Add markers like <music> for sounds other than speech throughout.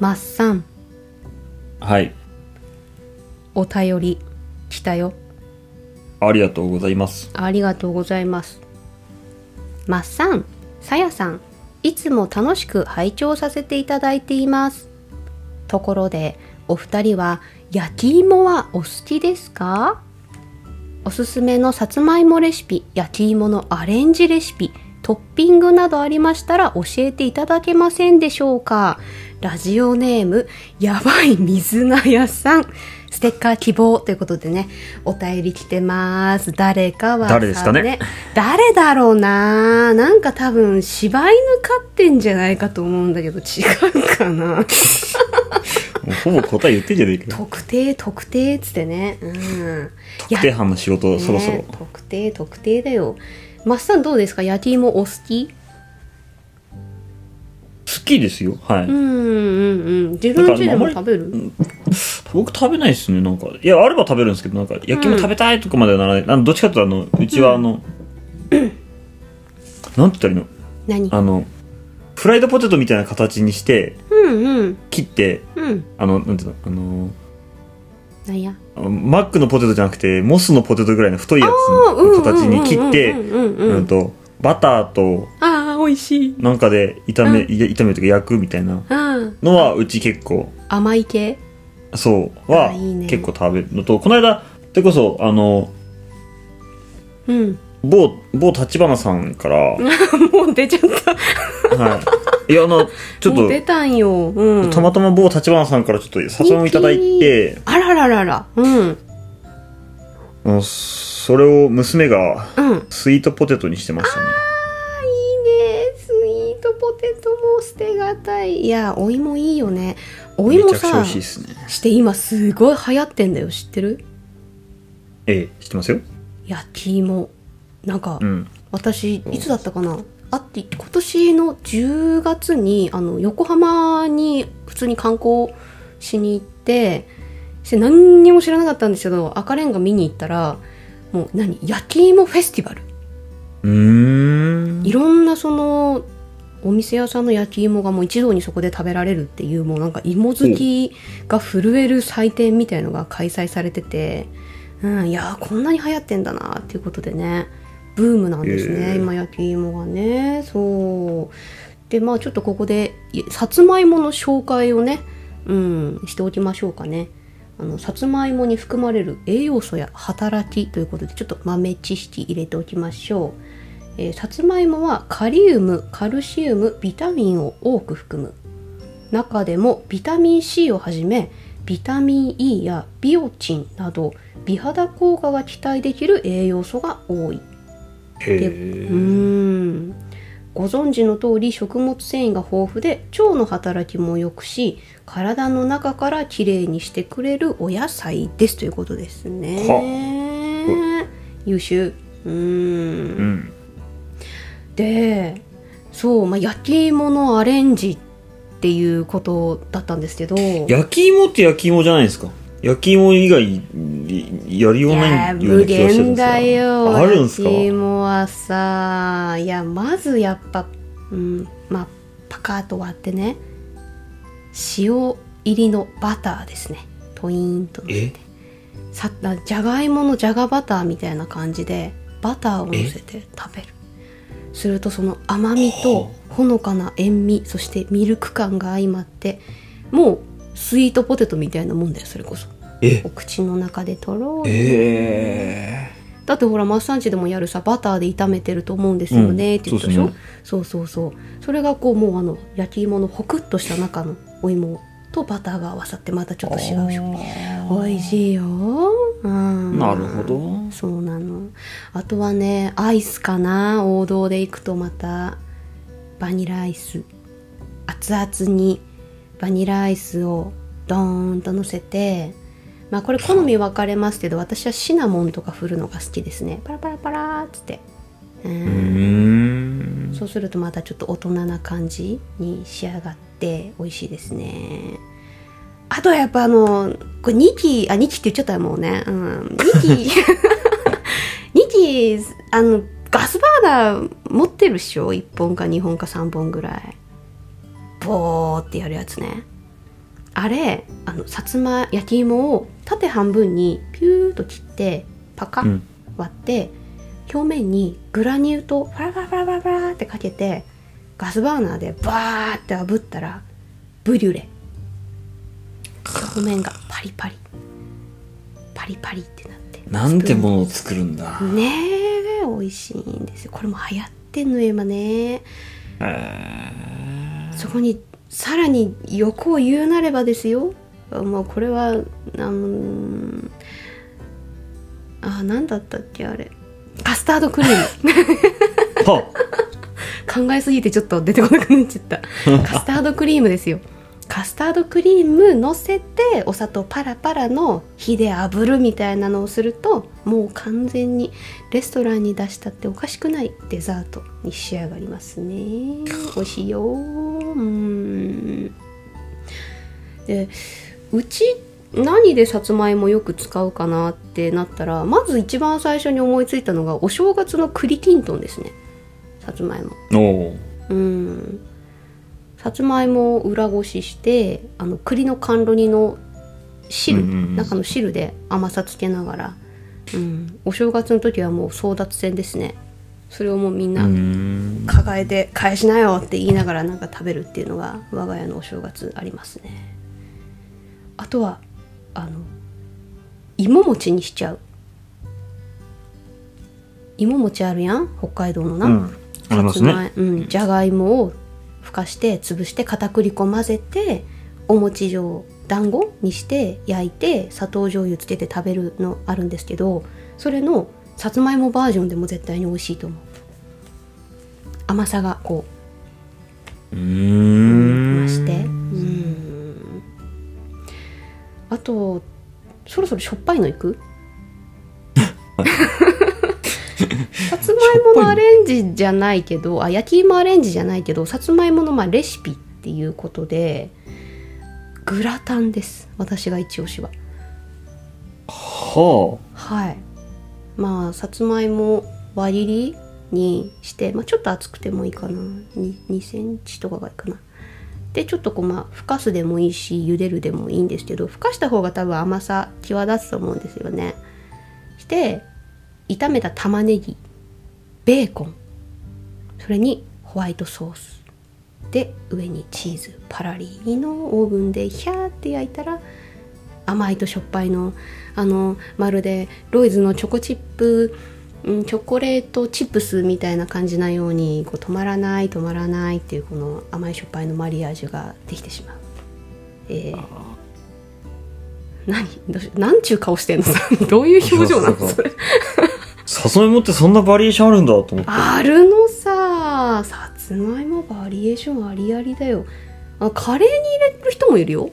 マッサンはい。お便り来たよありがとうございます。ありがとうございます。マッサン、さやさん、いつも楽しく拝聴させていただいています。ところで、お二人は焼き芋はお好きですか？おすすめのさつまいもレシピ、焼き芋のアレンジレシピ、トッピングなどありましたら教えていただけませんでしょうか？ラジオネーム、やばい水菜屋さん。ステッカー希望ということでね、お便り来てます。誰かはさ誰ですかね？誰だろうな？なんか多分柴犬飼ってんじゃないかと思うんだけど違うかな？<laughs> ほぼ答え言ってんじゃねえかよ。特定特定っつってねうん特定班の仕事、そろそろね。特定特定だよマッサンどうですか？焼き芋お好き？好きですよ。はい。うんうんうん自分家でも食べる？僕食べないですね、なんか。いや、あれば食べるんですけど、なんか、焼き芋食べたいとかまではならない。あのどっちかというと、あの、うちはあの、なんて言ったらいいの？何？あの、フライドポテトみたいな形にして、うんうん。切って、うん。あの、なんていうの、あの、なんや？マックのポテトじゃなくて、モスのポテトぐらいの太いやつの形に切って、うんと、バターと、ああ美味しい。なんかで炒め、うん。炒めるとか焼くみたいなうん。のは、うち結構、甘い系？そう、は結構食べるのと、この間、それこそ、あの、うん。某、某立花さんから、は <laughs> もう出ちゃった。い。いや、あの、ちょっと、出たんよ、うん、たまたま某立花さんからちょっと誘いをいただいて、あららららうん。それを娘がうん。スイートポテトにしてましたね。いいね。スイートポテトも捨てがたい。いやお芋いいよね。お芋さ味しいですね。して今すごい流行ってんだよ。知ってる？ええ、知ってますよ。焼き芋。なんか、うん。私いつだったかな？あって今年の10月にあの横浜に普通に観光しに行ってして何にも知らなかったんですけど赤レンガ見に行ったらもう何？焼き芋フェスティバル。うーん。いろんなそのお店屋さんの焼き芋がもう一堂にそこで食べられるっていうもうなんか芋好きが震える祭典みたいのが開催されてて、うん、いやーこんなに流行ってんだなっていうことでねブームなんですね、へー今焼き芋がね。そう。でまあちょっとここでいさつまいもの紹介をね、うん、しておきましょうかね。あのさつまいもに含まれる栄養素や働きということでちょっと豆知識入れておきましょう。えーさつまいもはカリウムカルシウムビタミンを多く含む。中でもビタミン C をはじめビタミン E やビオチンなど美肌効果が期待できる栄養素が多い。へでうー。ん。ご存知の通り食物繊維が豊富で腸の働きも良くし体の中からきれいにしてくれるお野菜ですということですね。優秀。うーん。うん。でそう、まあ、焼き芋のアレンジっていうことだったんですけど。焼き芋って焼き芋じゃないですか焼き芋以外いやりようないやような無気がしてるんですよあるんすか？焼き芋はさいやまずやっぱうんまあパカッと割ってね。塩入りのバターですね。トイーンとのせえ？てさじゃがいものじゃがバターみたいな感じでバターをのせて食べる。するとその甘みとほのかな塩味そしてミルク感が相まってもうスイートポテトみたいなもんだよそれこそ。え？お口の中でとろーえだってほらマッサンジでもやるさバターで炒めてると思うんですよね、うん。って言ったでしょ？そうそうそうそう。それがこうもうあの焼き芋のホクッとした中のお芋とバターが合わさってまたちょっと違うし美味しいよ、うん、なるほど。そうなの。あとはねアイスかな？王道でいくとまたバニラアイス。熱々にバニラアイスをドーンと乗せてまあこれ好み分かれますけど私はシナモンとか振るのが好きですね。パラパラパラーっつって。うん。そうするとまたちょっと大人な感じに仕上がって美味しいですね。あとはやっぱあのこれ2期あ2期って言っちゃったよもうね。うん。2期2期あのガスバーナー持ってるっしょ？1本か2本か3本ぐらいボーってやるやつね。あれあのさつま焼き芋を縦半分にピューッと切ってパカッうん。割って、表面にグラニュー糖ファラファラファラファラファラってかけてガスバーナーでバーって炙ったらブリュレ。表面がパリパリ。パリパリってなって。なんてものを作るんだ。ねえ美味しいんですよ。これも流行ってんのよ今ね。えそこにさらに欲を言うなればですよ。もうこれはあのあ何だったっけあれ。カスタードクリーム。<laughs> 考えすぎてちょっと出てこなくなっちゃった。<laughs> カスタードクリームですよカスタードクリーム乗せてお砂糖パラパラの火で炙るみたいなのをするともう完全にレストランに出したっておかしくないデザートに仕上がりますね。美味しい。ようんでうち何でさつまいもよく使うかなってなったらまず一番最初に思いついたのがお正月の栗きんとんですね。さつまいも。うんさつまいもを裏ごししてあの栗の甘露煮の汁、うんうんうん。中の汁で甘さつけながら、うん、お正月の時はもう争奪戦ですね。それをもうみんなん。抱えて「返しなよ」って言いながらなんか食べるっていうのが我が家のお正月ありますね。あとはあの芋餅にしちゃう。芋餅あるやん？北海道のな、うん。ありますね。うん、じゃがいもをふかして潰して片栗粉混ぜてお餅状団子にして焼いて砂糖醤油つけて食べるのあるんですけどそれのさつまいもバージョンでも絶対に美味しいと思う。甘さがこうー。うん増してうん。あとそろそろしょっぱいのいく？<laughs> まいものアレンジじゃないけどあ焼き芋アレンジじゃないけどさつまいものまあレシピっていうことでグラタンです。私が一押しは。ははい。まあさつまいも割りにして、まあ、ちょっと厚くてもいいかな。2, 2センチとかがいいかな。でちょっとこうまあふかすでもいいし茹でるでもいいんですけどふかした方が多分甘さ際立つと思うんですよね。して炒めた玉ねぎベーコン。それにホワイトソース。で上にチーズ。パラリーニのオーブンでヒャーって焼いたら甘いとしょっぱいのあのまるでロイズのチョコチップ、うん、チョコレートチップスみたいな感じなようにこう止まらない止まらないっていうこの甘いしょっぱいのマリアージュができてしまう。えー。何？どうしなんちゅう顔してんの？<laughs> どういう表情なの？それ <laughs> さつまいもってそんなバリエーションあるんだと思って。あるのささつまいもバリエーションありありだよ。あカレーに入れる人もいるよ。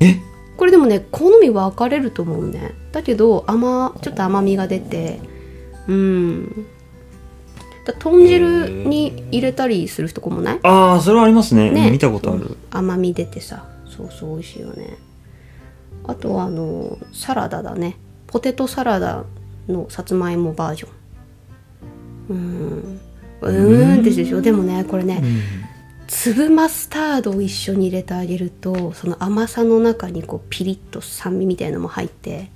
え？これでもね好み分かれると思うね。だけど甘ちょっと甘みが出て。うん。だ豚汁に入れたりする人もない？ああ、それはありますね。ね。見たことある。甘み出てさ。そうそう美味しいよね。あとはあのサラダだね。ポテトサラダのさつまいもバージョン。うーん。うーんってでしょ。でもねこれね、うん。粒マスタードを一緒に入れてあげるとその甘さの中にこうピリッと酸味みたいのも入って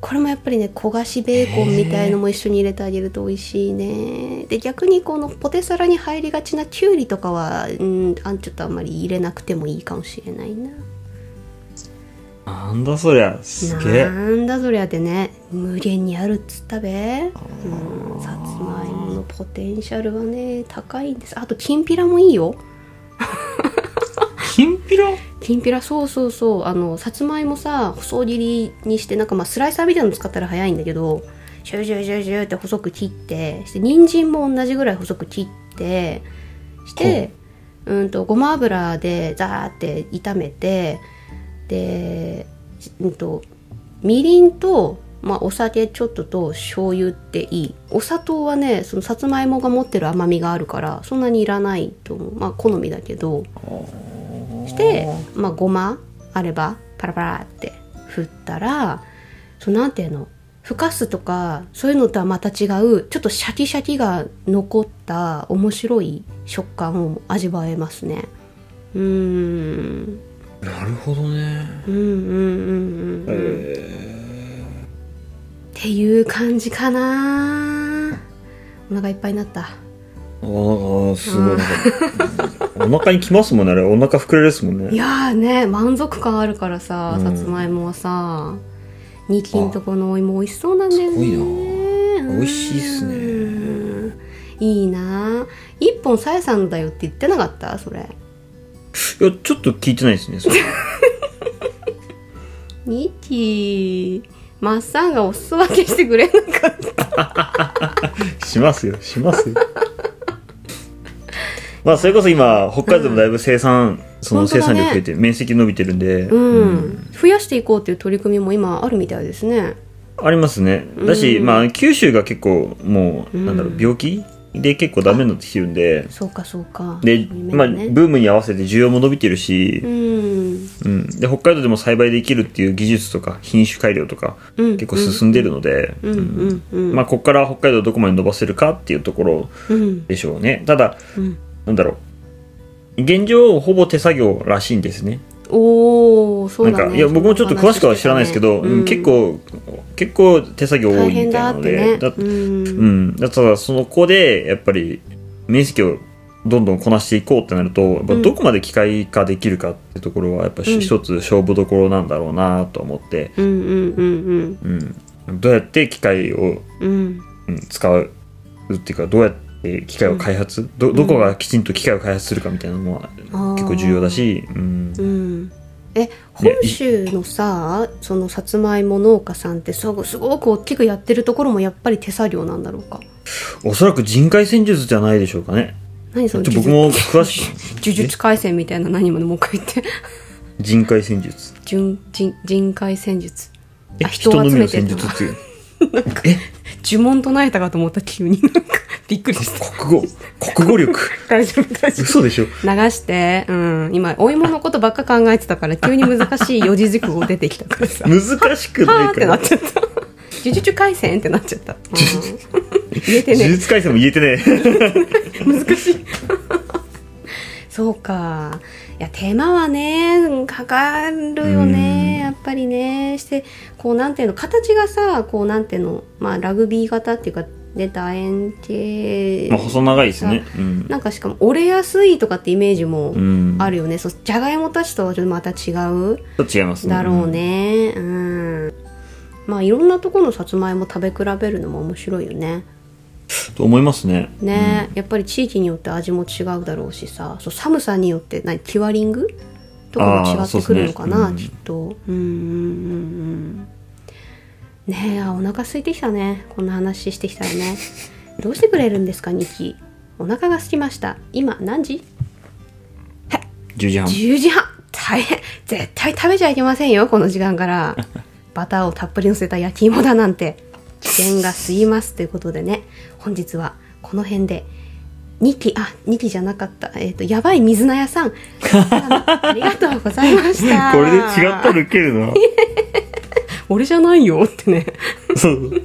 これもやっぱりね焦がしベーコンみたいのも一緒に入れてあげると美味しいね。で逆にこのポテサラに入りがちなきゅうりとかはうんあんちょっとあんまり入れなくてもいいかもしれないななんだそりゃ。すげえ。なんだそりゃってね無限にあるっつったべ。うんさつまいものポテンシャルはね高いんです。あときんぴらもいいよ。きんぴら？きんぴらそうそうそう。あのさつまいもさ細切りにしてなんかまあスライサーみたいなの使ったら早いんだけどシューシューシューシューって細く切ってして人参も同じぐらい細く切ってしてうんとごま油でザーって炒めてでうんとみりんとまあ、お酒ちょっとと醤油っていい。お砂糖はねそのさつまいもが持ってる甘みがあるからそんなにいらないと思う。まあ好みだけど。して、まあ、ごまあればパラパラって振ったらそうなんていうの？ふかすとかそういうのとはまた違うちょっとシャキシャキが残った面白い食感を味わえますね。うん。なるほどね。うんうんうんうん、うん。えっていう感じかな。お腹いっぱいになった。ー、ああすごい。<laughs> お腹にきますもんねあれ。お腹膨れるですもんね。いやーね満足感あるからさ、うん。さつまいもはさ。ニキんとこのお芋美味しそうなんだよね。すごいな。うん。美味しいっすね。いいな。一本さやさんだよって言ってなかった？それ。いやちょっと聞いてないですねそれ。<laughs> ニキマッサンがお裾分けしてくれなかった。しますよしますよ。まあそれこそ今北海道もだいぶ生産、その生産量増えて、面積伸びてるんで、うん、増やしていこうっていう取り組みも今あるみたいですね。ありますね。だし、うん。まあ九州が結構もう、うんなんだろう病気で結構ダメになってきてるんでそうかそうか。で、そういう面まあ、ねブームに合わせて需要も伸びてるしう、ん。うん。で北海道でも栽培できるっていう技術とか品種改良とかうん。結構進んでるので、うん。うん。うん。まあ、ここから北海道どこまで伸ばせるかっていうところうん。でしょうね。ただうん。なんだろう。現状ほぼ手作業らしいんですねおおそうだね。なんかいや僕もちょっと詳しくは知らないですけど、うん。結構結構手作業多いみたいなのでだうん。うん、だただその子でやっぱり面積をどんどんこなしていこうってなるとやっぱうん。どこまで機械化できるかってところはやっぱしうん。一つ勝負どころなんだろうなと思って、どうやって機械を、うん。使うっていうかどうやって機械を開発、どどこがきちんと機械を開発するかみたいなのも結構重要だし、うん。うん。え本州のさそのさつまいも農家さんってすごすごく大きくやってるところもやっぱり手作業なんだろうか？おそらく人海戦術じゃないでしょうかね。何その僕も詳しく <laughs> 呪術廻戦みたいな何もねもう一回言って。人海戦術。人人人海戦術。人を人のみの集めてんの戦術っていう。<laughs> え？呪文唱えたかと思った急になんかびっくりした。国語。国語力。<laughs> 大丈夫大丈夫。嘘でしょ？流して、うん、今お芋のことばっか考えてたから急に難しい四字熟語出てきたからさ。<laughs> 難しくはーないからってなっちゃった。呪術廻戦ってなっちゃった、うん言えてね呪術廻戦も言えてね <laughs> 難しいそうか。いや手間はねかかるようん。ねやっぱりね。してこうなんていうの形がさこうなんていうのまあラグビー型っていうかで楕円形、まあ細長いですね。うん。なんかしかも折れやすいとかってイメージもうん。あるよね、そうじゃがいもたちとはちょっとまた違う違いますね。だろうね。うん、まあいろんなところのさつまいも食べ比べるのも面白いよねと思いますね。ね、やっぱり地域によって味も違うだろうしさ。そう寒さによって何キュアリング？とかも違ってくるのかな、ね。きっと。うんうんうんうんねえあお腹空いてきたね。こんな話してきたらね。どうしてくれるんですかニキ。お腹が空きました。今何時？10時半。10時半。大変。絶対食べちゃいけませんよこの時間から。<laughs> バターをたっぷりのせた焼き芋だなんて危険が過ぎますということでね本日はこの辺で。2期あ2期じゃなかった。えっ、とやばい水菜屋さん。<laughs> ありがとうございました。<laughs> これで違ったらウケるな <laughs> 俺じゃないよってね。そう。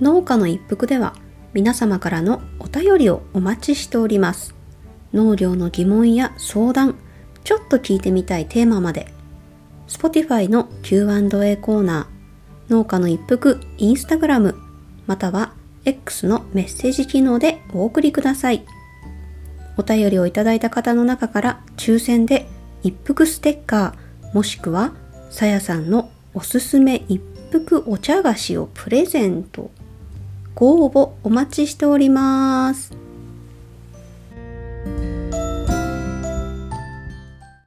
農家の一服では皆様からのお便りをお待ちしております。農業の疑問や相談ちょっと聞いてみたいテーマまで。Spotify の Q&A コーナー農家の一服インスタグラムまたは X のメッセージ機能でお送りください。お便りをいただいた方の中から抽選で一服ステッカーもしくはさやさんのおすすめ一服お茶菓子をプレゼント。ご応募お待ちしております。